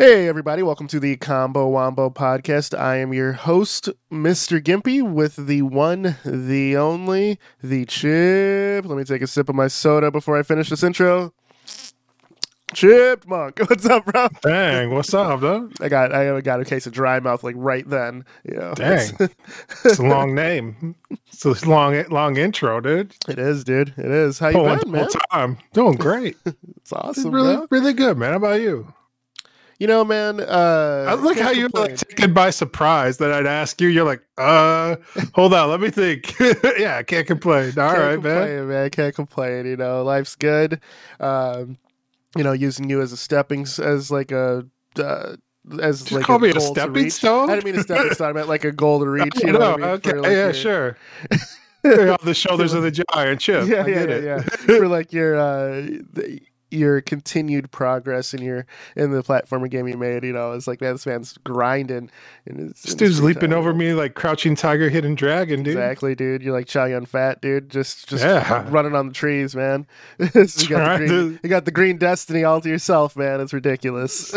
Hey, everybody, welcome to the Combo Wombo podcast. I am your host, Mr. Gimpy, with the one, the only, the chip. Let me take a sip of my soda before I finish this intro. Chipmunk, what's up, bro? Dang, what's up, though? I got I got a case of dry mouth like right then. You know, Dang, it's a long name. It's a long, long intro, dude. it is, dude. It is. How you Pulling been, man? time, doing great. It's It's awesome, really, bro. really good, man. How about you? You know, man. Uh, I like how you're like taken by surprise that I'd ask you. You're like, uh, hold on, let me think. yeah, I can't complain. All Can't right, man. complain, man. Can't complain. You know, life's good. Um, you know, using you as a stepping as like a uh, as like call me a goal to stepping stone? I didn't mean a stepping stone. I meant like a goal to reach. You know, no, what I mean? okay, For, like, yeah, your- sure. On the shoulders of the giant chip. Yeah, I yeah, get yeah, it. yeah. For like your uh, the, your continued progress in your in the platformer game you made. You know, it's like man, this man's grinding. And This dude's leaping over me like crouching tiger, hidden dragon, dude. Exactly, dude. You're like Chow Yun Fat, dude. Just just Yeah. running on the trees, man. You, got the green, to- you got the green destiny all to yourself, man. It's ridiculous.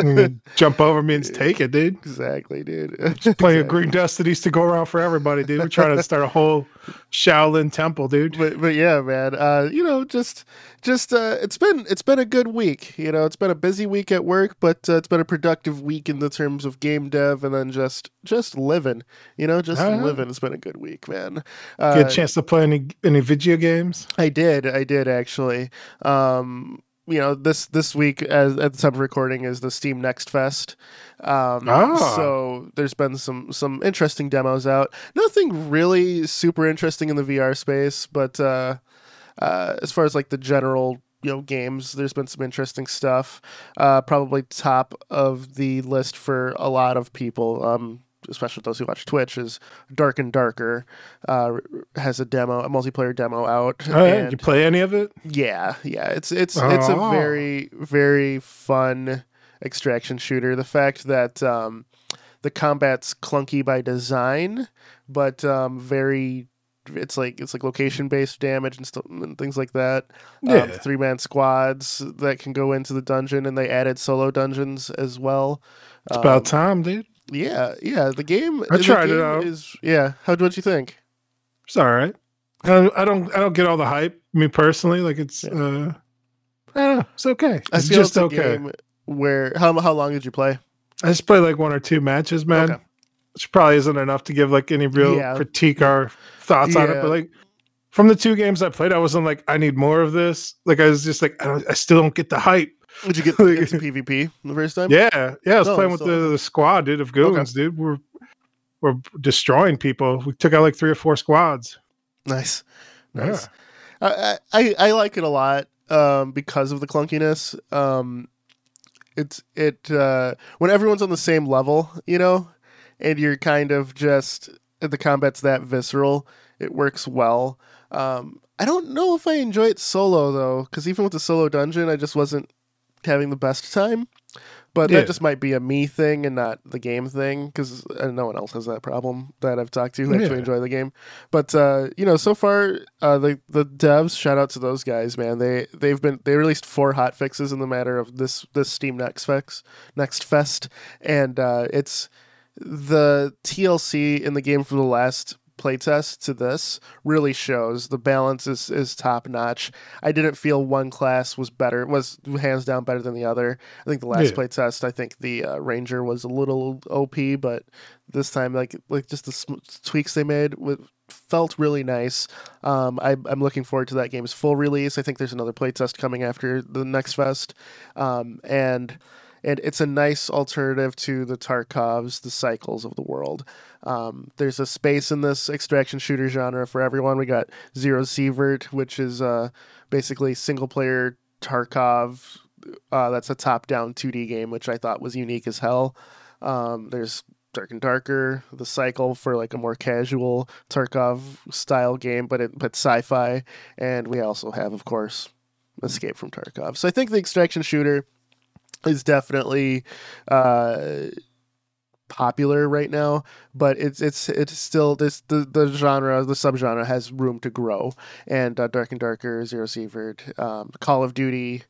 Jump over me and take it, dude. exactly, dude. Playing Exactly. Green Destinies to go around for everybody, dude. We're trying to start a whole Shaolin temple, dude. But but yeah, man. Uh, you know, just just uh, it's been it's been a good week. You know, it's been a busy week at work, but uh, it's been a productive week in the terms of game dev and then just just living. You know, just Uh-huh. living. It's been a good week, man. Uh, Get a chance to play any any video games? I did. I did actually. Um, you know, this this week as at the time of recording is the Steam Next Fest. Um, Ah. so there's been some some interesting demos out. Nothing really super interesting in the VR space, but uh, uh, as far as like the general you know games, there's been some interesting stuff. Uh, probably top of the list for a lot of people. Um, especially those who watch Twitch, is Dark and Darker uh, has a demo, a multiplayer demo out. Oh, yeah. and- you play any of it? yeah, yeah. It's it's it's a Oh. very very fun extraction shooter. The fact that um, the combat's clunky by design, but um, very it's like it's like location based damage and stuff and things like that. Yeah. Um, Three man squads that can go into the dungeon, and they added solo dungeons as well. It's about Um, time, dude. Yeah, yeah. The game. I the tried it out. Is yeah. How what you think? It's all right. I don't, I don't I don't get all the hype. Me personally, like it's uh, I don't know. It's okay. I It's feel just it's okay. game where how how long did you play? I just played like one or two matches, man. Okay. Which probably isn't enough to give like any real Yeah. critique or thoughts on it. But like from the two games I played, I wasn't like I need more of this. Like I was just like I, don't, I still don't get the hype. Did you get, some PvP the first time? Yeah, yeah. I was No, playing with the, the squad, dude, of goons, dude. We're we're destroying people. We took out like three or four squads. Nice, Yeah. nice. I, I I like it a lot um, because of the clunkiness. Um, it's it uh, when everyone's on the same level, you know, and you're kind of just the combat's that visceral. It works well. Um, I don't know if I enjoy it solo though, because even with the solo dungeon, I just wasn't having the best time. But Yeah. that just might be a me thing and not the game thing, because no one else has that problem that I've talked to who actually Yeah. enjoy the game. But uh, you know, so far, uh, the the devs, shout out to those guys, man. They they've been they released four hot fixes in the matter of this this Steam Next Fest Next Fest, and uh, it's the TLC in the game for the last playtest to this really shows the balance is is top notch. I didn't feel one class was better was hands down better than the other. I think the last Yeah. playtest, I think the uh, Ranger was a little OP, but this time like like just the sm- tweaks they made with felt really nice. Um, I, I'm looking forward to that game's full release. I think there's another playtest coming after the next fest, um, and and it's a nice alternative to the Tarkovs, the cycles of the world. Um, there's a space in this extraction shooter genre for everyone. We got Zero Sievert, which is uh, basically single player Tarkov. Uh, that's a top down 2D game, which I thought was unique as hell. Um, there's Dark and Darker, the cycle for like a more casual Tarkov style game, but it but sci-fi, and we also have, of course, Escape from Tarkov. So I think the extraction shooter is definitely uh, popular right now, but it's it's it's still this the, the genre the subgenre has room to grow. And uh, Dark and Darker, Zero Sievert, um, Call of Duty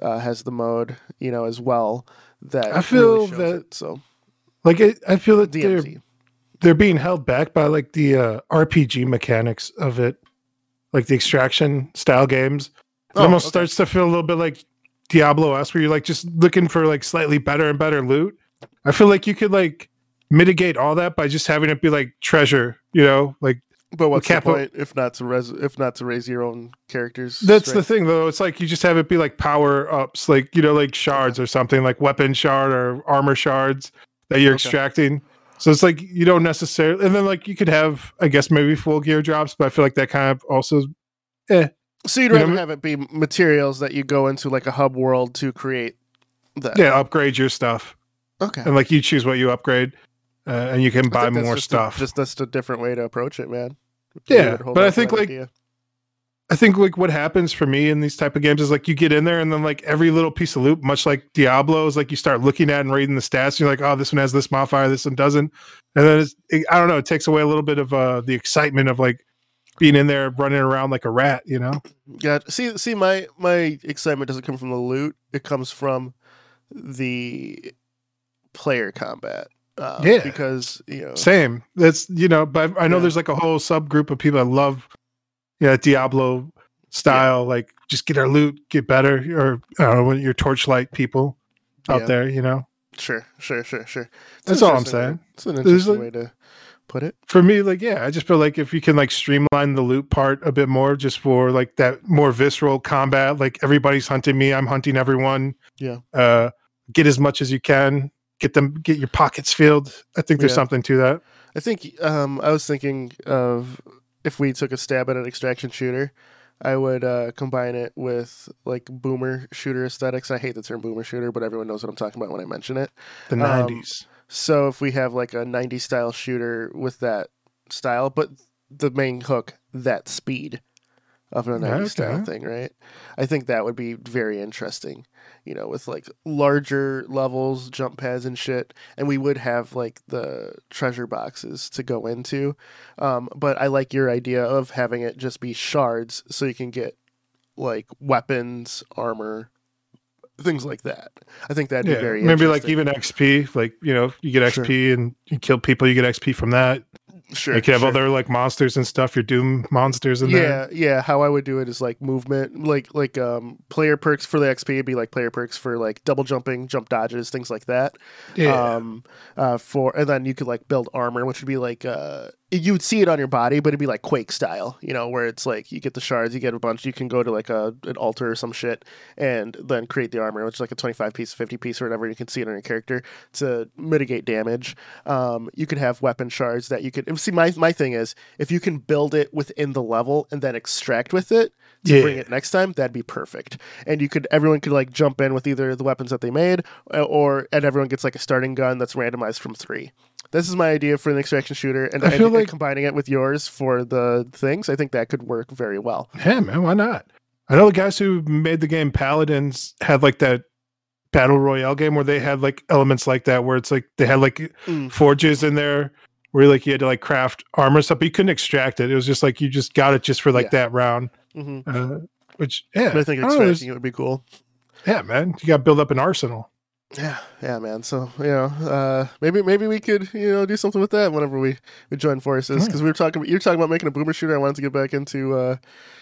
uh, has the mode you know as well. That I feel really that- it, so Like it, I feel that they're they're being held back by like the uh, RPG mechanics of it, like the extraction style games. It Oh, almost okay. starts to feel a little bit like Diablo esque, where you're like just looking for like slightly better and better loot. I feel like you could like mitigate all that by just having it be like treasure, you know, like But what's the point if not to res- if not to raise your own characters? That's the thing, though. It's like you just have it be like power ups, like you know, like shards or something, like weapon shard or armor shards that you're Okay. extracting. So it's like you don't necessarily, and then like you could have, I guess, maybe full gear drops, but I feel like that kind of also, eh. So you'd You know, rather have it be materials that you go into like a hub world to create that. Yeah, upgrade your stuff, Okay. and like you choose what you upgrade, uh, and you can buy more just a- stuff. just that's a different way to approach it, man. Yeah, but I think, like, idea. I think like what happens for me in these type of games is like you get in there and then like every little piece of loot, much like Diablo, is like you start looking at and reading the stats. And you're like, oh, this one has this modifier, this one doesn't, and then it's, it, I don't know, it takes away a little bit of uh, the excitement of like being in there running around like a rat, you know? Yeah. See, see, my my excitement doesn't come from the loot. It comes from the player combat. Uh, Yeah. Because you know. Same. That's you know, but I know Yeah. there's like a whole subgroup of people that love, yeah, Diablo style, like just get our loot, get better, or I don't know, when your torchlight people out Yeah. there, you know. Sure. Sure. Sure. Sure. It's That's all I'm saying. It's an interesting way to put it. for me, like, yeah, I just feel like if you can like streamline the loot part a bit more, just for like that more visceral combat, like everybody's hunting me, I'm hunting everyone. Yeah. Uh, get as much as you can, get them, get your pockets filled. I think there's Yeah. something to that. I think um, I was thinking of if we took a stab at an extraction shooter, I would uh, combine it with like boomer shooter aesthetics. I hate the term boomer shooter, but everyone knows what I'm talking about when I mention it. The Um, 90s. So if we have like a 90 style shooter with that style, but the main hook, that speed of a 90s style thing, right? I think that would be very interesting, you know, with like larger levels, jump pads and shit. And we would have like the treasure boxes to go into. Um, but I like your idea of having it just be shards so you can get like weapons, armor, things like that. I think that'd be Yeah, very maybe like even XP, like you know, you get Sure. XP and you kill people, you get XP from that. sure, you can have sure. other like monsters and stuff, your Doom monsters in there. yeah yeah how i would do it is like movement like like um player perks for the xp would be like player perks for like double jumping jump dodges things like that Yeah, um uh for and then you could like build armor which would be like uh you would see it on your body but it'd be like quake style you know where it's like you get the shards you get a bunch you can go to like a an altar or some shit and then create the armor which is like a 25 piece 50 piece or whatever you can see it on your character to mitigate damage. Um you could have weapon shards that you could see my my thing is if you can build it within the level and then extract with it to bring it next time that'd be perfect. And you could everyone could like jump in with either the weapons that they made uh, or and everyone gets like a starting gun that's randomized from three this is my idea for an extraction shooter and, I and- feel and like- combining it with yours for the things i think that could work very well yeah, man, why not? I know the guys who made the game Paladins had like that battle royale game where they had like elements like that, where it's like they had like Mm. forges in there where like you had to like craft armor stuff, but you couldn't extract it. It was just like you just got it just for like that round. hmm Uh, which yeah, but i think I know, extracting it would be cool yeah, man, you got to build up an arsenal. Yeah yeah man so you know uh maybe maybe we could you know do something with that whenever we we join forces Yeah. because we were talking you're talking about making a boomer shooter i wanted to get back into uh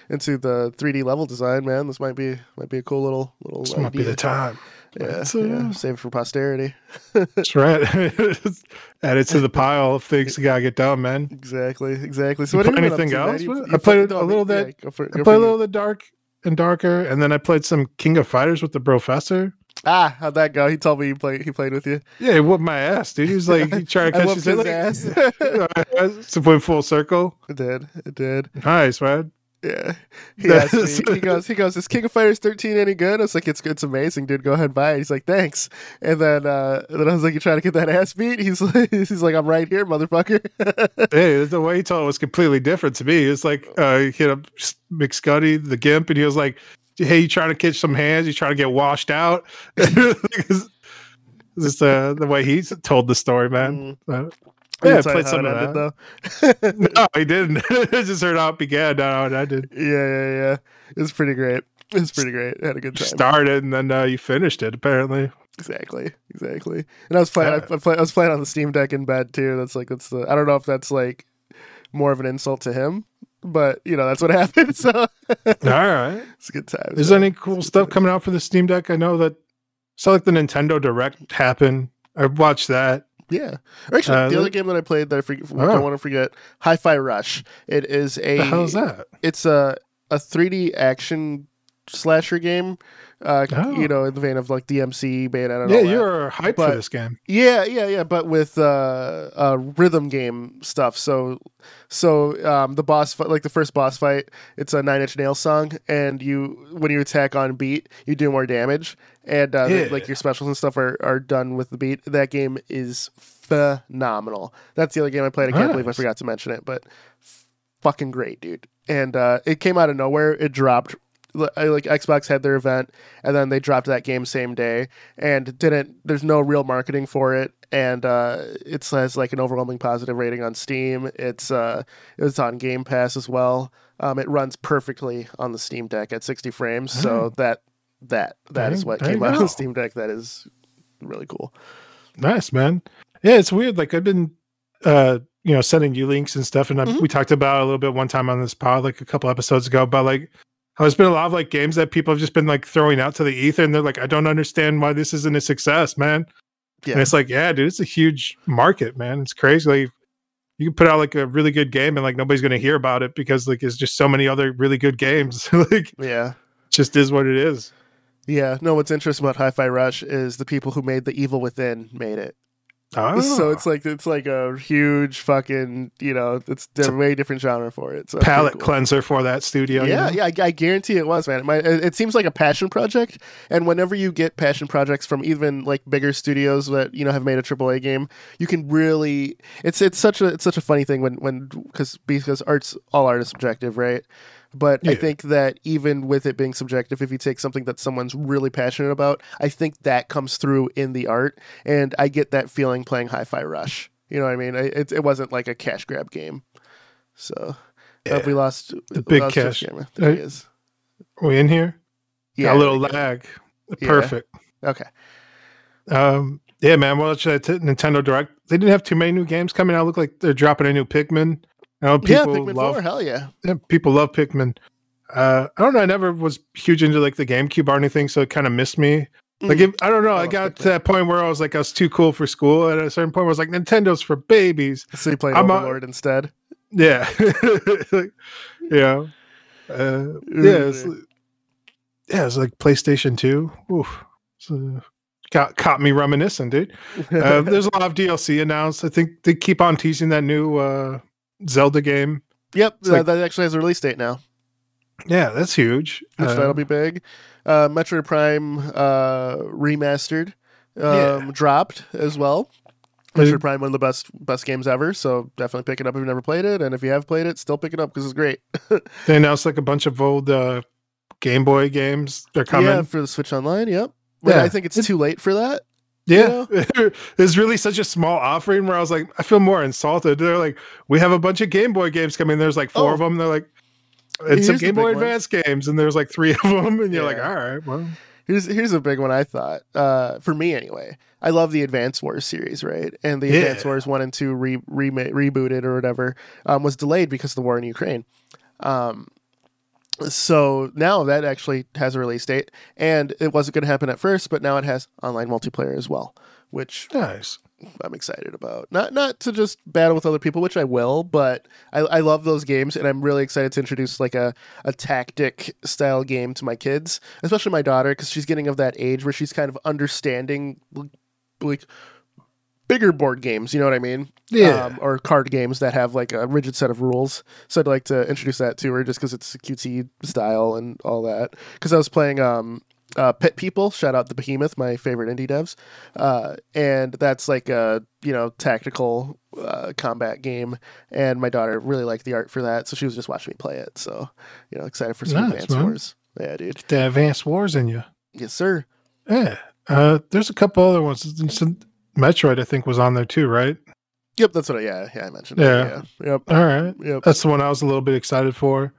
into the 3d level design man this might be might be a cool little little This might be the time. yeah, uh, yeah save it for posterity That's right. Add it to the pile of things you gotta get done, man. exactly exactly so You what have play you been anything else? You- I played play- a little yeah, that- go for, I played a little of the dark and darker, and then I played some King of Fighters with the Professor. Ah how'd that go he told me he played he played with you Yeah, he whooped my ass, dude. He was like, he tried to catch his, his like, ass. to went full circle. it did it did Nice, man. Yeah, he me. He goes, he goes. Is King of Fighters 13 any good? I was like, it's it's amazing, dude. Go ahead and buy it. He's like, thanks. And then uh, and then I was like, you trying to get that ass beat? He's like, he's like, I'm right here, motherfucker. Hey, the way he told it was completely different to me. It's like uh, he hit up McScuddy, the Gimp, and he was like, "Hey, you trying to catch some hands? You trying to get washed out?" Just uh, the way he told the story, man. Mm. Uh, yeah, played some of that. though? No, I didn't. I just heard how it began. No, I did. yeah, yeah, yeah. It's pretty great. It's pretty great. I had a good time. Started and then uh, you finished it. Apparently, Exactly, exactly. And I was playing. I, I, play, I was playing on the Steam Deck in bed too. That's like that's the. I don't know if that's like more of an insult to him, but you know that's what happened. So all right. it's a good time. Is so. there any cool stuff coming out for the Steam Deck? I know that saw like the Nintendo Direct happen. I watched that. Yeah. Actually, Uh, the the- other game that I played that I forget, Oh. don't want to forget, Hi-Fi Rush. It is a. How is that? It's a a 3D action slasher game. Uh, Oh. You know, in the vein of like DMC, Bayonetta. And Yeah, you're hyped for this game. Yeah, yeah, yeah, but with uh, uh, rhythm game stuff. So, so um, the boss fight, like the first boss fight, it's a Nine Inch Nails song, and you when you attack on beat, you do more damage, and uh, Yeah. like your specials and stuff are, are done with the beat. That game is phenomenal. That's the other game I played. I can't believe I forgot to mention it, but fucking great, dude. And uh, it came out of nowhere. It dropped. Li- Like Xbox had their event, and then they dropped that game same day, and didn't. There's no real marketing for it, and uh, it has like an overwhelming positive rating on Steam. It's uh, it's on Game Pass as well. Um, it runs perfectly on the Steam Deck at 60 frames, so that that that is There- what came out on the Steam Deck. That is really cool. Nice, man. Yeah, it's weird. Like I've been, uh, you know, sending you links and stuff, and I, Mhm. we talked about a little bit one time on this pod, like a couple episodes ago, about like there's been a lot of like games that people have just been like throwing out to the ether, and they're like, I don't understand why this isn't a success, man. Yeah. And it's like, yeah, dude, it's a huge market, man. It's crazy. Like, you can put out like a really good game, and like nobody's gonna hear about it because like there's just so many other really good games. like, Yeah. just is what it is. Yeah, no. What's interesting about Hi-Fi Rush is the people who made The Evil Within made it. Oh, So it's oh. like it's like a huge fucking you know it's a way different genre for it. So palette cool. cleanser for that studio. you Yeah, know? yeah, I, I guarantee it was, man. It it seems like a passion project, and whenever you get passion projects from even like bigger studios that you know have made a AAA game, you can really it's it's such a it's such a funny thing when when because because art's all art is subjective, right? But I think that even with it being subjective, if you take something that someone's really passionate about, I think that comes through in the art, and I get that feeling playing Hi-Fi Rush. You know what I mean? I, it it wasn't like a cash grab game, so. Yeah. Have we lost The big lost cash. Camera? There he Uh, is. Are we in here? Yeah, Got a little lag. Yeah. Perfect. Okay. Um, yeah, man. Well, should I t- Nintendo Direct? They didn't have too many new games coming out. Look like they're dropping a new Pikmin. I know yeah, people Pikmin love Four. Hell yeah. yeah, people love Pikmin. Uh, I don't know. I never was huge into like the GameCube or anything, so it kind of missed me. Like, Mm. if, I don't know. I love got to that point where I was like, I was too cool for school. At a certain point, I was like, Nintendo's for babies. So you played I'm a- instead. Yeah, yeah, uh, yeah. It's, yeah, it's like PlayStation Two. Oof, so, got caught me reminiscing, dude. Uh, there's a lot of DLC announced. I think they keep on teasing that new uh, Zelda game. yep, it's that, like- that actually has a release date now, Yeah, that's huge. which Uh, that'll be big. Uh, Metroid Prime uh, remastered um, Yeah. dropped as well. Metroid Prime, one of the best best games ever. So definitely pick it up if you've never played it, and if you have played it, still pick it up because it's great. They announced like a bunch of old uh, Game Boy games. They're coming. Yeah, for the Switch Online. Yep. But Yeah. I think it's It- too late for that. Know? it's really such a small offering where I was like, I feel more insulted. They're like, we have a bunch of Game Boy games coming. There's like four Oh. of them. They're like, and some Game Boy. Advance games, and there's like three of them, and you're like, all right, well, Here's here's a big one I thought. Uh, for me anyway. I love the Advance Wars series, right? And the Yeah. Advance Wars one and two re, rema- rebooted or whatever um, was delayed because of the war in Ukraine. Um, so now that actually has a release date, and it wasn't going to happen at first, but now it has online multiplayer as well, which nice. I'm excited about. Not not to just battle with other people, which I will, but I, I love those games, and I'm really excited to introduce like a, a tactic style game to my kids, especially my daughter, because she's getting of that age where she's kind of understanding like bigger board games. You know what I mean? Yeah. Um, or card games that have like a rigid set of rules. So I'd like to introduce that to her, just because it's a cutesy style and all that. Because I was playing um, uh, Pit People. Shout out the Behemoth, my favorite indie devs. Uh, and that's like a you know tactical uh, combat game. And my daughter really liked the art for that, so she was just watching me play it. So you know, excited for some Nice, Advance man. Wars. Yeah, dude. the Advanced Wars in you. Yes, sir. Yeah. Uh, there's a couple other ones. Metroid, I think, was on there too, right? Yep, that's what. I, yeah, yeah, I mentioned. Yeah. Yeah. Yep. All right, Yep. that's the one I was a little bit excited for.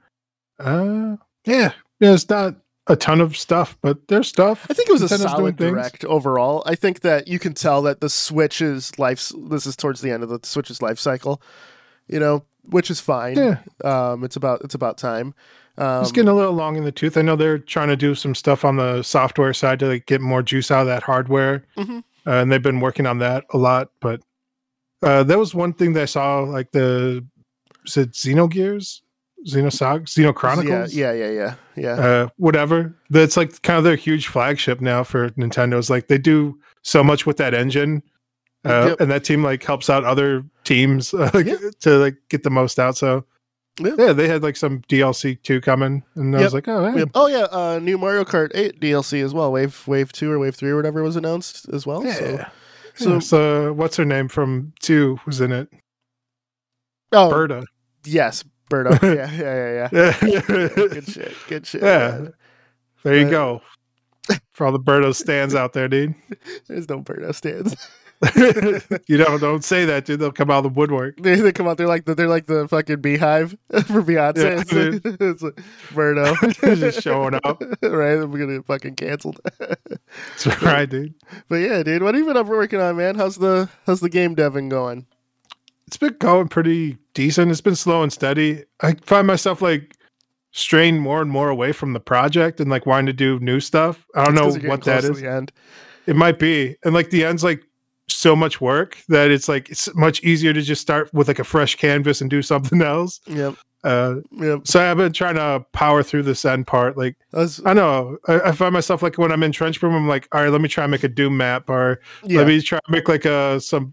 Uh, yeah, yeah, it's not a ton of stuff, but there's stuff. I think it was a Nintendo's doing solid direct overall. I think that you can tell that the Switch's life. This is towards the end of the Switch's life cycle, you know, which is fine. Yeah, Um, it's about it's about time. Um, it's getting a little long in the tooth. I know they're trying to do some stuff on the software side to like, get more juice out of that hardware, Mhm. Uh, and they've been working on that a lot. But uh, that was one thing that I saw, like the is it Xenogears, Xenosog, Xeno Chronicles, Yeah, yeah, yeah, yeah, yeah. uh, whatever. That's like kind of their huge flagship now for Nintendo. Is like they do so much with that engine, uh, Yep. and that team like helps out other teams uh, Yeah. to like get the most out. So Yeah. yeah, they had like some DLC too coming, and I Yep. was like, oh, hey. Yep. Oh yeah, uh, new Mario Kart 8 DLC as well. Wave Wave Two or Wave Three or whatever was announced as well. yeah. So, So, so what's her name from two was in it? oh Berta. yes, Birdo. yeah, yeah, yeah, yeah. Yeah, Good shit. Good shit. Yeah. man. there you go. For all the Birdo stands out there, dude. There's no Birdo stands. you don't don't say that, dude. They'll come out of the woodwork. they, they come out. They're like the they're like the fucking beehive for Beyonce. Yeah, it's, like, it's like Birdo Just showing up. right? We're gonna get fucking canceled. That's right, dude. but yeah, dude, what have you been up working on, man? How's the how's the game devin going? It's been going pretty decent. It's been slow and steady. I find myself like straying more and more away from the project and like wanting to do new stuff. I don't know what that is. The end. It might be. And like the end's like so much work that it's like it's much easier to just start with like a fresh canvas and do something else. Yep. Uh Yep. so I've been trying to power through this end part. Like I I know I, I find myself like when I'm in trench room, I'm like, all right, let me try and make a doom map or yeah. let me try and make like a some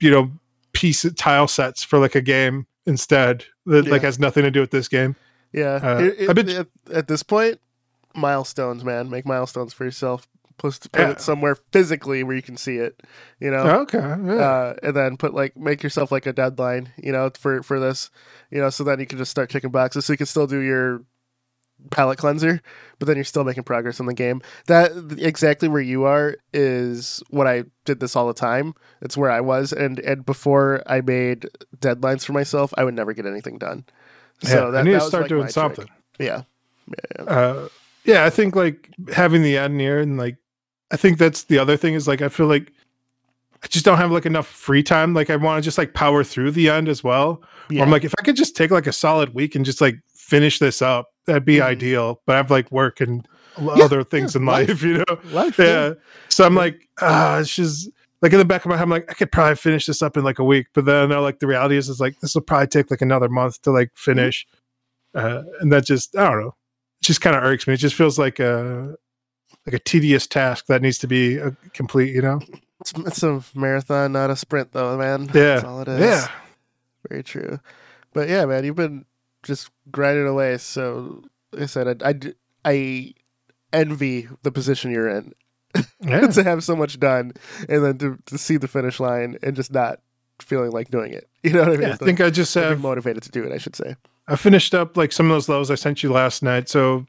you know piece tile sets for like a game instead that like has nothing to do with this game. Yeah, Uh, It- it- I've been- at, at this point, milestones, man. Make milestones for yourself. Put, put Yeah. it somewhere physically where you can see it. You know, Okay. yeah. uh, and then put like make yourself like a deadline. You know, for for this. You know, so then you can just start ticking boxes. So you can still do your palette cleanser, but then you're still making progress in the game. That exactly where you are is what I did this all the time. It's where I was, and and before I made deadlines for myself, I would never get anything done. yeah. I need that to start like, doing my trick. something. Yeah. Uh, yeah, I think like having the end near and like I think that's the other thing is like I feel like I just don't have like enough free time. Like I want to just like power through the end as well. Yeah. I'm like, if I could just take like a solid week and just like finish this up, that'd be Mhm. ideal. But I have like work and Yeah, other things yeah, in life. life, you know. life. Yeah. So I'm like, ah, it's just like in the back of my head, I'm like, I could probably finish this up in like a week. But then I know like the reality is, is like this will probably take like another month to like finish. Uh, and that just, I don't know, it just kind of irks me. It just feels like a like a tedious task that needs to be uh, complete. You know? It's, it's a marathon, not a sprint, though, man. Yeah. That's all it is. Yeah. Very true. But yeah, man, you've been just grinding away. So, like I said, I I envy the position you're in Yeah. to have so much done and then to, to see the finish line and just not feeling like doing it. You know what I mean? yeah I think I just Like, have motivated to do it, I should say. I finished up like some of those levels I sent you last night. So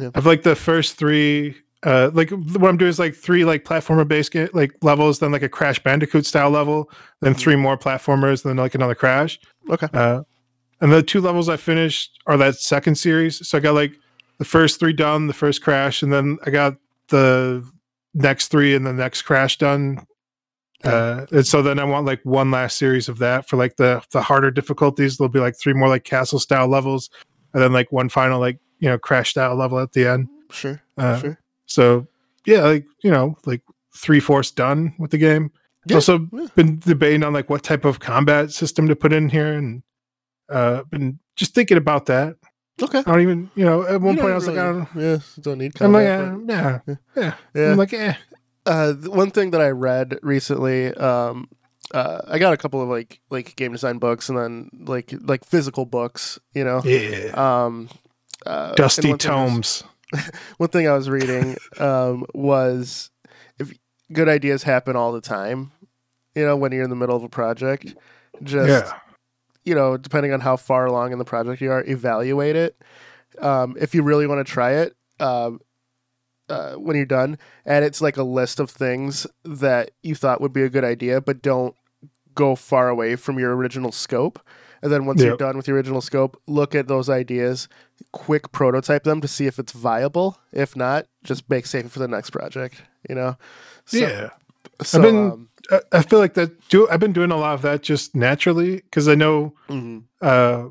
Yeah. I've like the first three. Uh, like what I'm doing is like three like platformer based like levels, then like a Crash Bandicoot style level, then Mhm. three more platformers, then like another Crash. Okay. Uh, and the two levels I finished are that second series. So I got like the first three done, the first Crash, and then I got the next three and the next Crash done. Uh, and so then I want like one last series of that for like the the harder difficulties. There'll be like three more like castle style levels, and then like one final like you know crash style level at the end. Sure. Uh, sure. So yeah, like you know like three fourths done with the game. Yeah, Also yeah. been debating on like what type of combat system to put in here, and uh, been just thinking about that. Okay. I don't even you know at one You point I was like I don't. yeah, don't need I'm like combat, but- uh, yeah, yeah, yeah. I'm like eh. uh, one thing that I read recently, um, uh, I got a couple of like like game design books and then like like physical books, you know. yeah. Um, uh, Dusty I was- tomes. one thing I was reading um, was if good ideas happen all the time, you know, when you're in the middle of a project, just yeah, you know, depending on how far along in the project you are, evaluate it. Um, if you really want to try it, um, uh, when you're done, and it's like a list of things that you thought would be a good idea, but don't go far away from your original scope. And then once you're done with your original scope, look at those ideas, quick prototype them to see if it's viable. If not, just make safe for the next project. You know. So, yeah. So, been- um, I, feel like that. Do I've been doing a lot of that just naturally because I know mhm. uh,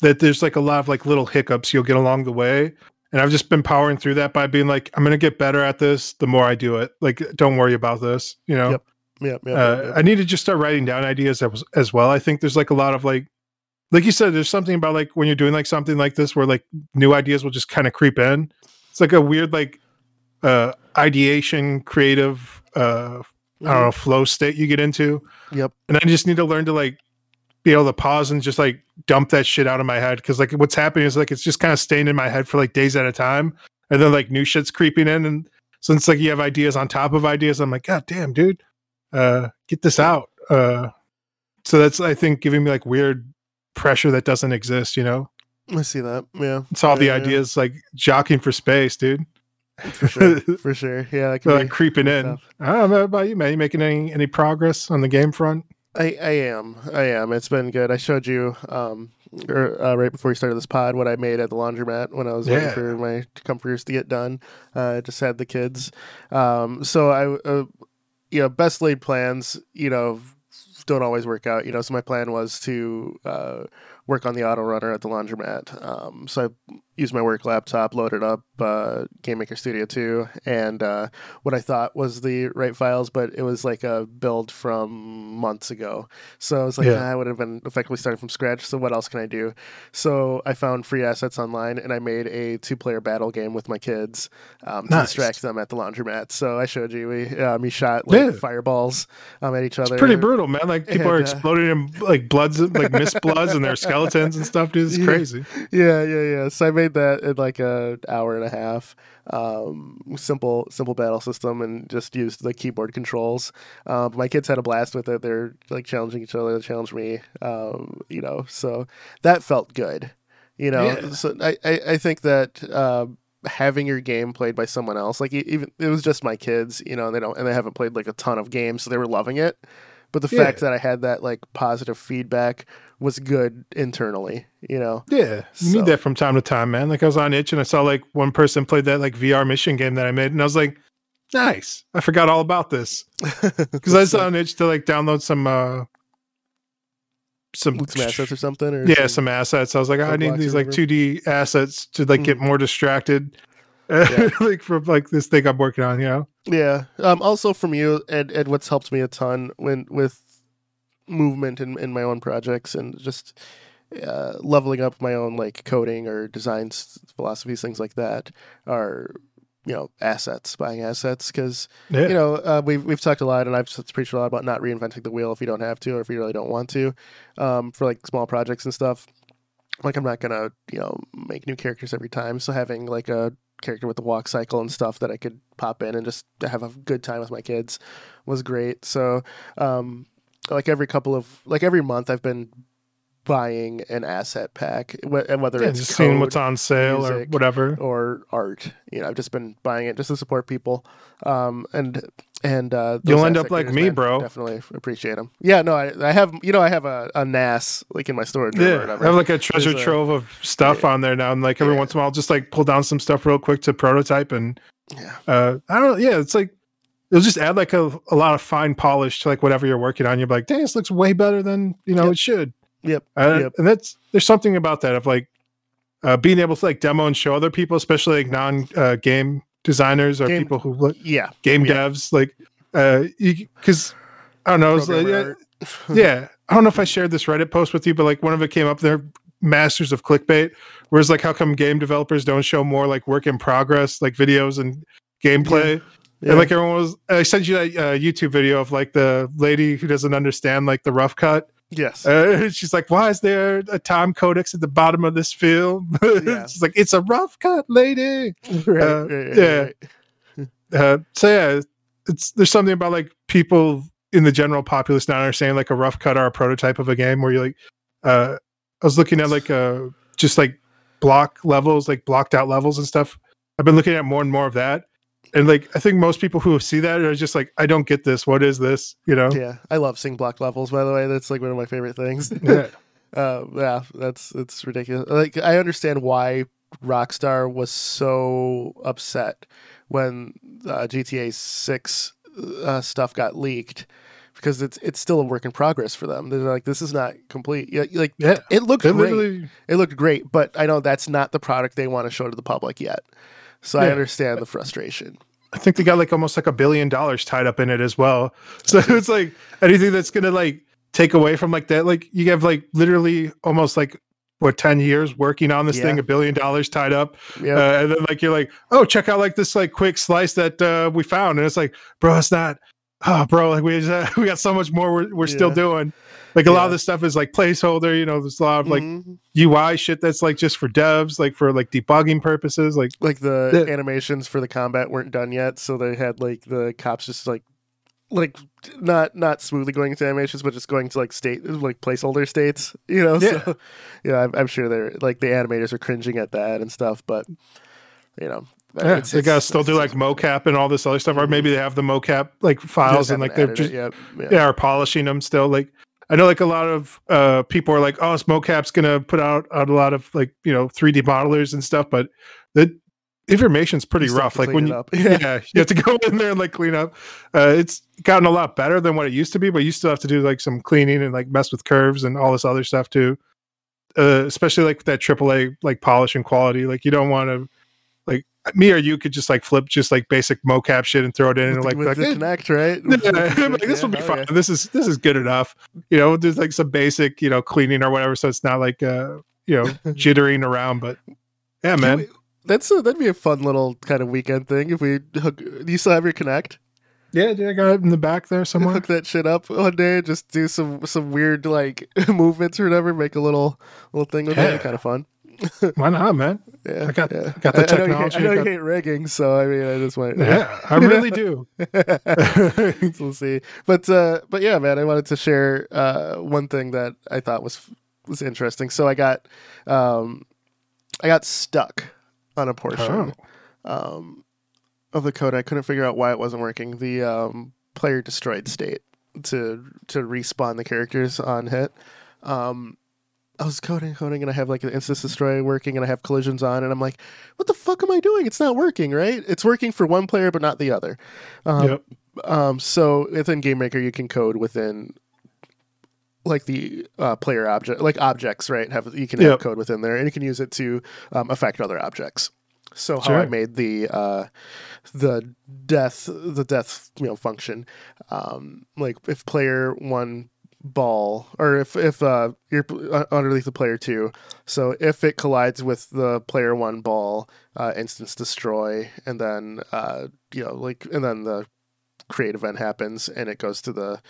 that there's like a lot of like little hiccups you'll get along the way. And I've just been powering through that by being like, I'm going to get better at this the more I do it. Like, don't worry about this, you know? Yep. Yep, yep, uh, yep. I need to just start writing down ideas as, as well. I think there's like a lot of like, like you said, there's something about like when you're doing like something like this where like new ideas will just kind of creep in. It's like a weird like uh ideation, creative, uh I don't know, flow state you get into. Yep. And I just need to learn to like be able to pause and just like dump that shit out of my head. Cause like what's happening is like it's just kind of staying in my head for like days at a time. And then like new shit's creeping in. And it's like you have ideas on top of ideas. I'm like, God damn, dude. Uh get this out. Uh so that's I think giving me like weird pressure that doesn't exist, you know? I see that. Yeah, It's all the Yeah, yeah. ideas like jockeying for space, dude. for sure, for sure. Yeah, that be like creeping in. tough. I don't know about you, man. You making any any progress on the game front? I, I am. I am. It's been good. I showed you um or, uh, right before we started this pod what I made at the laundromat when I was waiting for my comforters to get done. Uh, I just had the kids. Um, so I, uh, you know, best laid plans, you know, don't always work out. You know, so my plan was to uh, work on the auto runner at the laundromat. Um, so I used my work laptop, loaded up uh, Game Maker Studio 2, and uh, what I thought was the right files, but it was like a build from months ago. So I was like, Yeah. "Nah, I would have been effectively starting from scratch. So what else can I do? So I found free assets online, and I made a two-player battle game with my kids um, to Nice. distract them at the laundromat. So I showed you we um, we shot like Yeah. fireballs um, at each other. It's pretty brutal, man. Like people are And, uh, exploding in like bloods, like mist bloods, and their skeletons and stuff. Dude, it's Yeah. crazy. yeah, yeah, yeah. So I made that in like a hour and a half. Um, simple, simple battle system, and just used the keyboard controls. Um, my kids had a blast with it. They're like challenging each other, they challenged me. Um, you know, so that felt good. You know, Yeah. so I, I, I think that. Um, having your game played by someone else like even it was just my kids you know and they don't and they haven't played like a ton of games so they were loving it but the Yeah. fact that i had that like positive feedback was good internally you know Yeah, you So- need that from time to time, man. Like I was on itch and I saw like one person played that like VR mission game that I made, and I was like, nice. I forgot all about this because I saw on itch to like download some uh some some assets or something or yeah some assets. I was like, I need these like 2D assets to like get more distracted. like from like this thing I'm working on, you know. Yeah um also from you and and what's helped me a ton when with movement in, in my own projects and just uh, leveling up my own like coding or designs philosophies things like that are you know assets buying assets because Yeah, you know, uh, we've we've talked a lot, and I've preached a lot about not reinventing the wheel if you don't have to, or if you really don't want to, um, for like small projects and stuff. Like I'm not gonna, you know, make new characters every time. So having like a character with the walk cycle and stuff that I could pop in and just have a good time with my kids was great. So, um, like every couple of like every month, I've been buying an asset pack, and whether yeah it's just seeing what's on sale or whatever. or art. You know, I've just been buying it just to support people. Um, and and uh, You'll end up like me, man, bro. Definitely appreciate them. Yeah, no, I, I have you know I have a, a NAS like in my storage Yeah, I have like a treasure There's a- trove of stuff on there now, and like every Yeah. once in a while, I'll just like pull down some stuff real quick to prototype, and yeah, uh, I don't know. Yeah, it's like it'll just add like a, a lot of fine polish to like whatever you're working on. You're like, dang, this looks way better than you know Yep. it should. Yep, Uh, yep. And that's there's something about that of like uh, being able to like demo and show other people, especially like non uh, game designers or Game- people who look yeah. game Yeah. devs, like uh, because I don't know, like, yeah, yeah. I don't know if I shared this Reddit post with you, but like one of it came up there, masters of clickbait. Whereas like, how come game developers don't show more like work in progress, like videos and gameplay? Yeah. And like everyone was, I sent you that uh, YouTube video of like the lady who doesn't understand like the rough cut. Yes. Uh, she's like, why is there a time codex at the bottom of this film? Yeah. she's like, it's a rough cut, lady. right, uh, right, yeah. right. uh, so yeah, it's there's something about like people in the general populace not understanding like a rough cut or a prototype of a game where you're like, uh, I was looking at like uh just like block levels, like blocked out levels and stuff I've been looking at more and more of that. And like I think most people who see that are just like, I don't get this. What is this? You know? Yeah, I love seeing block levels. By the way, that's like one of my favorite things. Yeah. uh, yeah, that's it's ridiculous. Like I understand why Rockstar was so upset when uh, GTA Six uh, stuff got leaked because it's it's still a work in progress for them. They're like, this is not complete. Yeah, like Yeah. it looked great. literally It looked great, but I know that's not the product they want to show to the public yet. So I understand the frustration. I think they got like almost like a billion dollars tied up in it as well. So it's like anything that's gonna like take away from like that, like you have like literally almost like what 10 years working on this Yeah. thing, a billion dollars tied up. Yeah, Uh, and then like you're like, oh, check out like this like quick slice that uh, we found. And it's like, bro, it's not oh bro, like we just, we got so much more we're, we're still doing. Like a lot of Yeah. this stuff is like placeholder, you know, there's a lot of like Mhm. UI shit that's like just for devs, like for like debugging purposes. Like like the Yeah. animations for the combat weren't done yet, so they had like the cops just like like not not smoothly going into animations, but just going to like state like placeholder states, you know. Yeah. So yeah, I'm, I'm sure they're like the animators are cringing at that and stuff, but you know, yeah, it's- they gotta still do like mocap and all this other stuff, or maybe they have the mocap like files and like they're just it yet. Yeah. yeah, are polishing them still. Like I know like a lot of uh people are like, oh, Smokecap's gonna put out, out a lot of like you know 3D modelers and stuff, but the information's pretty You rough. Like when you up. yeah. you have to go in there and like clean up. Uh it's gotten a lot better than what it used to be, but you still have to do like some cleaning and like mess with curves and all this other stuff too. Uh especially like that AAA like polish and quality. Like you don't want to like me or you could just like flip just like basic mocap shit and throw it in with and like, like, the eh, Kinect, right? yeah, like, this will be Yeah, fine. oh, yeah. This is this is good enough. You know, there's like some basic, you know, cleaning or whatever, so it's not like uh, you know, jittering around. But yeah, man. we- that's a, that'd be a fun little kind of weekend thing if we hook. Do you still have your Kinect? Yeah, dude, I got it in the back there somewhere. hook that shit up one day and just do some some weird like movements or whatever. Make a little little thing with Yeah. it. Kind of fun. Why not, man? Yeah, I got- yeah. Got the I, I know you hate- technology, I know you hate rigging, so I mean, I just want. Yeah, I really do. so we'll see. But uh, but yeah, man, I wanted to share uh, one thing that I thought was was interesting. So I got um, I got stuck on a portion um, of the code. I couldn't figure out why it wasn't working. The um, player destroyed state to to respawn the characters on hit. Um, I was coding, coding, and I have like an instance destroy working, and I have collisions on, and I'm like, "What the fuck am I doing? It's not working, right? It's working for one player, but not the other." Um, Yep. um, so within GameMaker, you can code within like the uh, player object, like objects, right? Have you can have code within there, and you can use it to um, affect other objects. So how I made the uh, the death the death you know function, um, like if player one ball or if if uh, you're uh, underneath the player two, so if it collides with the player one ball, uh, instance destroy, and then uh, you know like and then the create event happens and it goes to the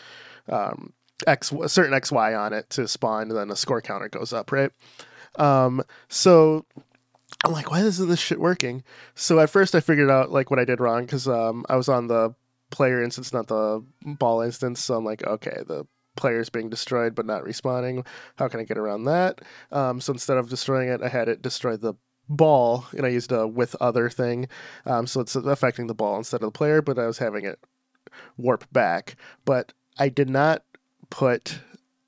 um, x a certain xy on it to spawn and then the score counter goes up right? Um, so i'm like why isn't this shit working? So at first i figured out like what i did wrong because um, i was on the player instance not the ball instance. So i'm like okay the player's being destroyed but not respawning. How can i get around that? Um, so instead of destroying it i had it destroy the ball and i used a with other thing. Um, so it's affecting the ball instead of the player but i was having it warp back. But i did not put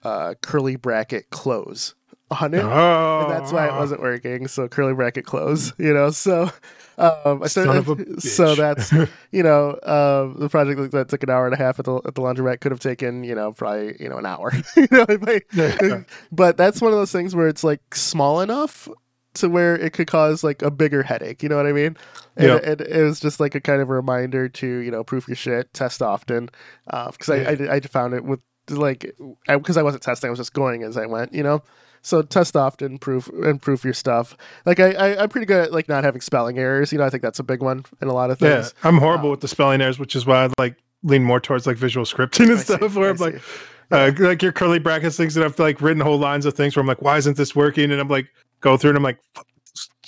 uh, curly bracket close on it Oh, and that's why it wasn't working. So curly bracket close, you know. So um, I Son of a started. So that's you know um, the project that took an hour and a half at the at the laundromat could have taken you know probably you know an hour. you know, I- Yeah. but that's one of those things where it's like small enough to where it could cause like a bigger headache. You know what I mean? And Yeah. it, it was just like a kind of a reminder to you know proof your shit, test often, because I, I I found it with like because I, wasn't testing, I was just going as I went. You know. So test often, proof and proof your stuff. Like I, I, I'm pretty good at like not having spelling errors. You know, I think that's a big one in a lot of things. yeah. I'm horrible with the spelling errors, which is why I like lean more towards like visual scripting and I see, stuff. Where I I'm like, see. uh, like your curly brackets things that I've like written whole lines of things where I'm like, why isn't this working? And I'm like, go through and I'm like,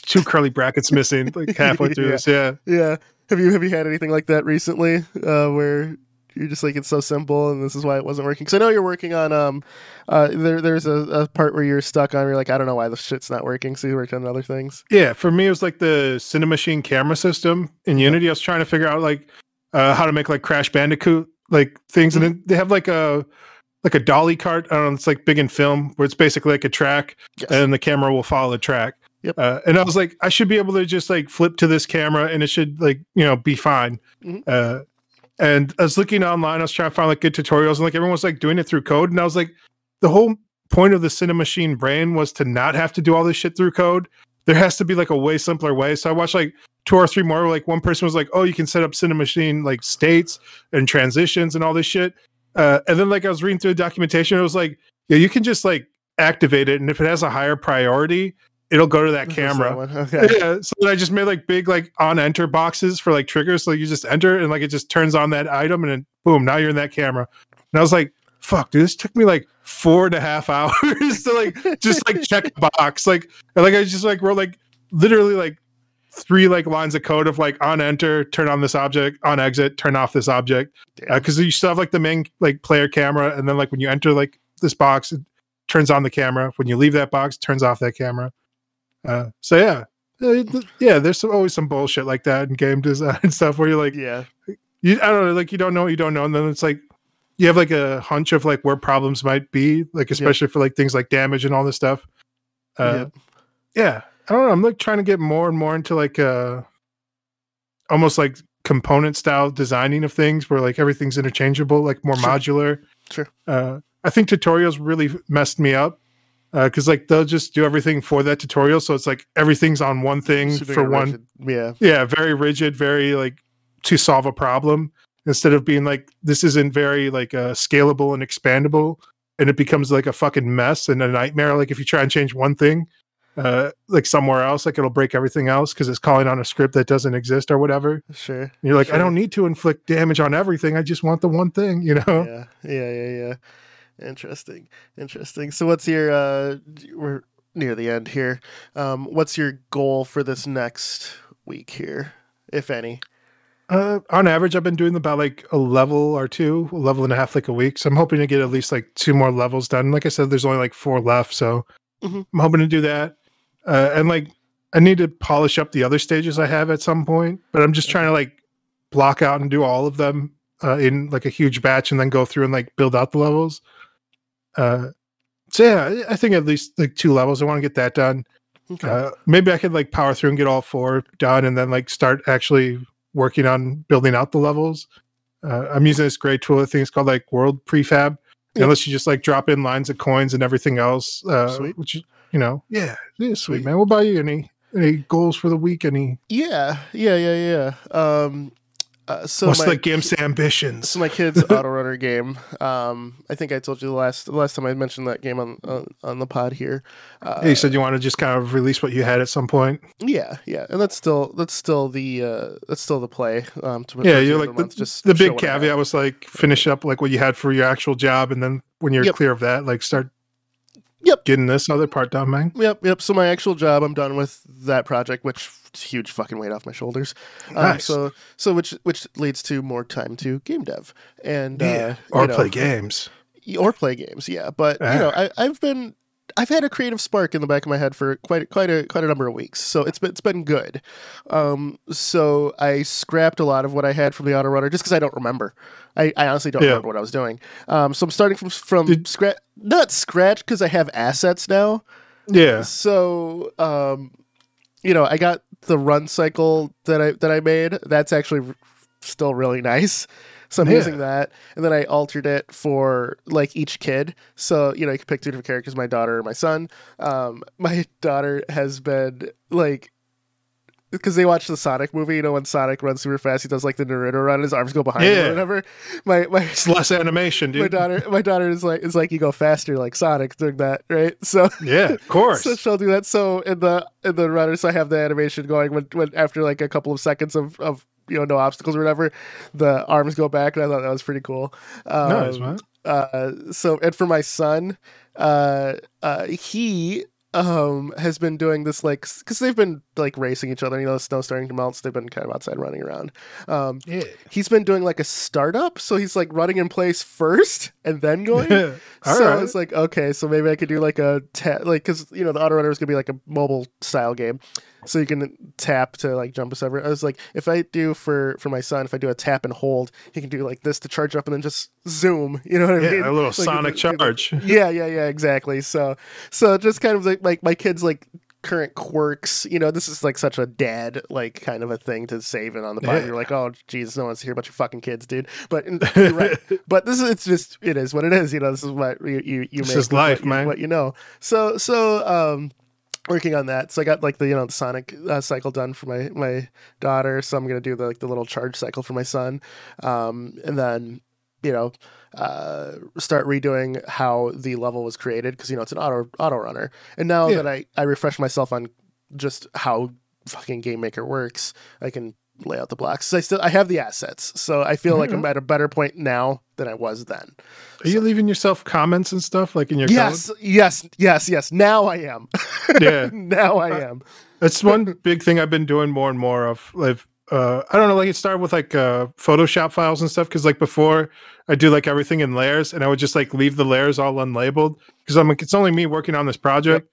two curly brackets missing like halfway through Yeah. this. Yeah. Yeah. Have you have you had anything like that recently? Uh, where you're just like it's so simple, and this is why it wasn't working. Because I know you're working on um, uh, there there's a, a part where you're stuck on. You're like, I don't know why this shit's not working. So you worked on other things. Yeah, for me, it was like the Cinemachine camera system in Unity. I was trying to figure out like uh, how to make like Crash Bandicoot like things, and then they have like a like a dolly cart. I don't know. It's like big in film where it's basically like a track, Yes. and the camera will follow the track. Yep. Uh, and I was like, I should be able to just like flip to this camera, and it should like you know be fine. Mhm. Uh, and I was looking online. I was trying to find like good tutorials, and like everyone was like doing it through code, and I was like, the whole point of the Cinemachine brain was to not have to do all this shit through code. There has to be like a way simpler way. So I watched like two or three more. Like one person was like, "Oh, you can set up Cinemachine like states and transitions and all this shit." Uh, and then like I was reading through the documentation, it was like, "Yeah, you can just like activate it, and if it has a higher priority, it'll go to that camera." that. Okay. Yeah, so then I just made like big like on enter boxes for like triggers. So you just enter and like it just turns on that item and then boom, now you're in that camera. And I was like, fuck, dude, this took me like four and a half hours to like just like check a box. Like and, like I just like wrote like literally like three like lines of code of like on enter, turn on this object, on exit, turn off this object. Because uh, you still have like the main like player camera, and then like when you enter like this box, it turns on the camera. When you leave that box, it turns off that camera. Uh, so yeah, Uh, yeah. There's some, always some bullshit like that in game design and stuff where you're like, yeah. you I don't know, like you don't know what you don't know, and then it's like you have like a hunch of like where problems might be, like especially for like things like damage and all this stuff. Uh, Yep. yeah i don't know i'm like trying to get more and more into like uh almost like component style designing of things where like everything's interchangeable like more Sure. modular Sure. uh i think tutorials really messed me up because like they'll just do everything for that tutorial so it's like everything's on one thing Super for one. Yeah. yeah very rigid very like to solve a problem instead of being like this isn't very like uh, scalable and expandable and it becomes like a fucking mess and a nightmare like if you try and change one thing uh like somewhere else like it'll break everything else because it's calling on a script that doesn't exist or whatever and Sure. you're like i don't need to inflict damage on everything i just want the one thing you know Yeah. Yeah. Yeah. Yeah. Interesting. Interesting. So, what's your? uh We're near the end here. Um, what's your goal for this next week here, if any? Uh, on average, I've been doing about like a level or two, a level and a half like a week. So I'm hoping to get at least like two more levels done. Like I said, there's only like four left, so Mhm. I'm hoping to do that. Uh, and like I need to polish up the other stages I have at some point, but I'm just trying to like block out and do all of them uh, in like a huge batch, and then go through and like build out the levels. Uh, so yeah, I think at least like two levels. I want to get that done. Okay. Uh, maybe I could like power through and get all four done, and then like start actually working on building out the levels. Uh, I'm using this great tool. I think it's called like World Prefab. Yep. Unless you just like drop in lines of coins and everything else, uh, Sweet. which you know, yeah, is sweet, Sweet. man. What about you? Any any goals for the week? Any yeah. Yeah. Yeah. Yeah. Um. Uh, so what's my the game's ambitions? So my kid's auto runner game. Um, I think I told you the last the last time I mentioned that game on on, on the pod here. Uh, Yeah, you said you want to just kind of release what you had at some point. yeah, yeah, and that's still that's still the uh, that's still the play. Um, to Yeah, you're the like the, just the big what I have. caveat was like finish up like what you had for your actual job, and then when you're Yep. clear of that, like start Yep. getting this other part done, man. Yep, yep. So my actual job, I'm done with that project, which is huge fucking weight off my shoulders. Um, Nice. So so which which leads to more time to game dev and Yeah, uh, or you know, play games. or play games. Yeah, but Ah. you know, I, I've been I've had a creative spark in the back of my head for quite quite a quite a number of weeks, so it's been it's been good. Um, so I scrapped a lot of what I had from the auto runner just because I don't remember. I, I honestly don't Yeah. remember what I was doing. Um, so I'm starting from from Did- scratch, not scratch because I have assets now. Yeah, So um, you know, I got the run cycle that I that I made. That's actually r- still really nice. So I'm Yeah. using that, and then I altered it for like each kid. So you know, you can pick two different characters: my daughter or my son. Um, my daughter has been like. Because they watch the Sonic movie, you know, when Sonic runs super fast, he does like the Naruto run, his arms go behind him Yeah. or whatever. My my it's less animation, dude. my daughter my daughter is like is like you go faster like Sonic doing that, right? So Yeah, of course. so she'll do that. So in the in the runners, I have the animation going when, when after like a couple of seconds of, of you know no obstacles or whatever, the arms go back, and I thought that was pretty cool. Um, nice, man. uh, so and for my son, uh, uh, he um has been doing this like because they've been like racing each other. You know, the snow's starting to melt, so they've been kind of outside running around. Um, Yeah. he's been doing like a startup, so he's like running in place first and then going. So right. it's like okay, so maybe I could do like a ta- like because you know the auto runner is gonna be like a mobile style game, so you can tap to like jump us over. I was like, if I do for for my son, if I do a tap and hold, he can do like this to charge up and then just zoom. You know what I mean? a little Like, sonic charge. yeah, yeah, yeah, exactly. So, so just kind of like like my kids like current quirks. You know, this is like such a dad like kind of a thing to save it on the pod. Yeah. You're like, oh, Jesus, no one's here but your fucking kids, dude. But right. but this is it's just it is what it is. You know, this is what you you, you This make is life, what man. What you know. So so um. Working on that, so I got like the you know the Sonic uh, cycle done for my my daughter. So I'm gonna do the like the little charge cycle for my son, um, and then you know uh, start redoing how the level was created because you know it's an auto auto runner. And now Yeah. that I I refresh myself on just how fucking Game Maker works, I can lay out the blocks. I still I have the assets, so I feel like I'm at a better point now than I was then. Are you leaving yourself comments and stuff like in your Yes, yes, yes, yes. Now I am. Yeah. now I am. That's one big thing I've been doing more and more of. Like, uh, I don't know, like it started with like uh, Photoshop files and stuff. Because like before, I do like everything in layers, and I would just like leave the layers all unlabeled because I'm like, it's only me working on this project.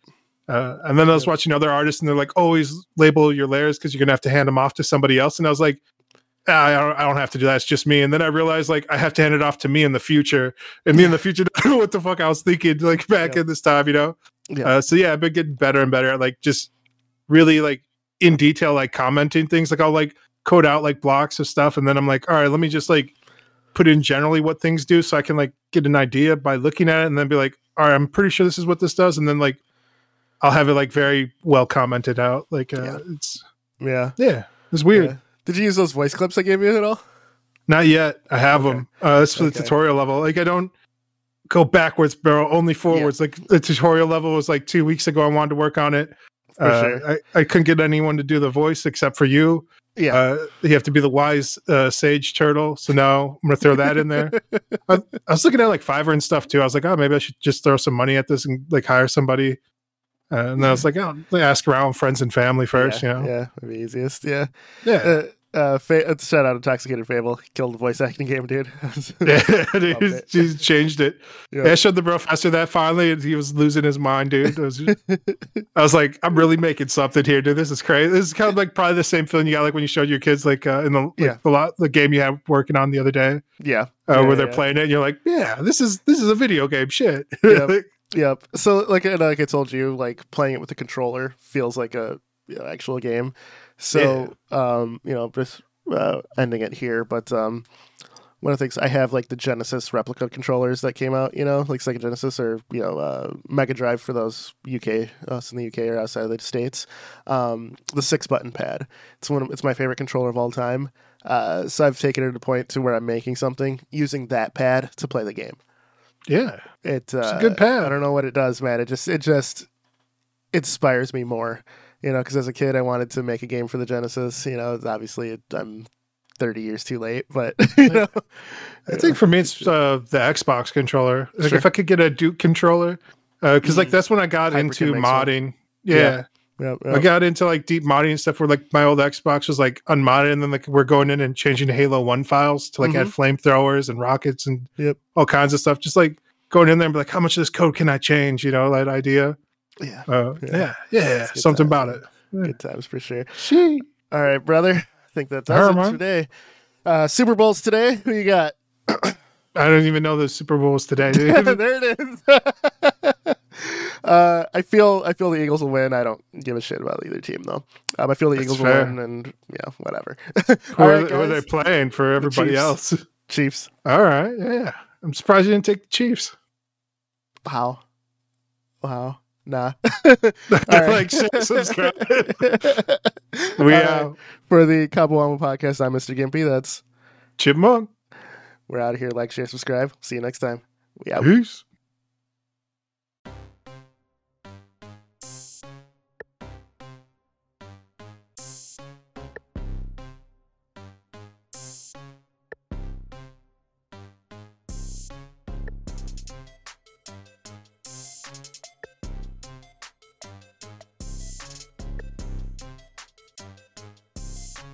Uh, and then I was watching other artists, and they're like, always label your layers because you're gonna have to hand them off to somebody else. And I was like, ah, I don't, I don't have to do that. It's just me. And then I realized like I have to hand it off to me in the future, and me in the future don't know what the fuck I was thinking like back Yeah. in this time, you know. Yeah. Uh, so yeah, I've been getting better and better at like just really like in detail, like commenting things. Like I'll like code out like blocks of stuff, and then I'm like, all right, let me just like put in generally what things do, so I can like get an idea by looking at it, and then be like, all right, I'm pretty sure this is what this does, and then like I'll have it like very well commented out. Like uh, Yeah. it's Yeah. yeah, it's weird. Yeah. Did you use those voice clips I gave you at all? Not yet. I have Okay. them. Uh, that's for the tutorial level. Like I don't go backwards, bro. Only forwards. Like the tutorial level was like two weeks ago. I wanted to work on it. Uh, sure. I, I couldn't get anyone to do the voice except for you. Yeah. Uh, you have to be the wise uh, sage turtle. So now I'm gonna throw that in there. I, I was looking at like Fiverr and stuff too. I was like, oh, maybe I should just throw some money at this and like hire somebody. Uh, and then I was like, oh, ask around friends and family first. yeah, you know, Yeah, be easiest. Yeah. yeah, Uh, uh, fa- uh, shout out Intoxicated Fable. Killed the voice acting game, dude. yeah. He's changed it. Yeah. Yeah. I showed the bro faster that finally, and he was losing his mind, dude. I was, just- I was like, I'm really making something here, dude. This is crazy. This is kind of like probably the same feeling you got like when you showed your kids like uh, in the like, Yeah. the lot the game you had working on the other day, yeah. uh, Yeah, where they're playing it. and You're like, yeah, this is this is a video game. Shit. Yep. Yep. So like and like I told you, like playing it with the controller feels like a you know, actual game. So um, you know, just uh, ending it here, but um one of the things I have like the Genesis replica controllers that came out, you know, like Sega Genesis or you know uh, Mega Drive for those UK us in the UK or outside of the states. Um, the six button pad. It's one. Of, it's my favorite controller of all time. Uh, so I've taken it to a point to where I'm making something using that pad to play the game. yeah. It uh, a good pad. I don't know what it does, man. It just it just inspires me more. You know, because as a kid, I wanted to make a game for the Genesis. You know, obviously I'm 30 years too late, but you know, I think for me it's uh, the Xbox controller. Like Sure. if I could get a Duke controller, because like Mm. that's when I got Hyperkin into modding. Yeah. Yeah. Yep, I got into like deep modding and stuff where like my old Xbox was like unmodded and then like we're going in and changing Halo 1 files to like add flamethrowers and rockets and Mm-hmm. Yep. all kinds of stuff. Just like going in there and be like, how much of this code can I change? You know, that idea. Yeah, Uh, Yeah. yeah, yeah, something times, about it. good times for sure. She. All right, brother. I think that does All it right, today. Uh, Super Bowls today. Who you got? I don't even know the Super Bowls today. there it is. uh, I feel I feel the Eagles will win. I don't give a shit about either team though. Um, I feel the That's Eagles fair. will win, and yeah, whatever. who, are, right, who are they playing for everybody Chiefs. else? Chiefs. All right, yeah. I'm surprised you didn't take the Chiefs. Wow. Wow. Nah. Like, share, subscribe. we out. For the Kabuama podcast, I'm Mr. Gimpy. That's Chipmunk. we're out of here. Like, share, subscribe. See you next time. We out. Peace.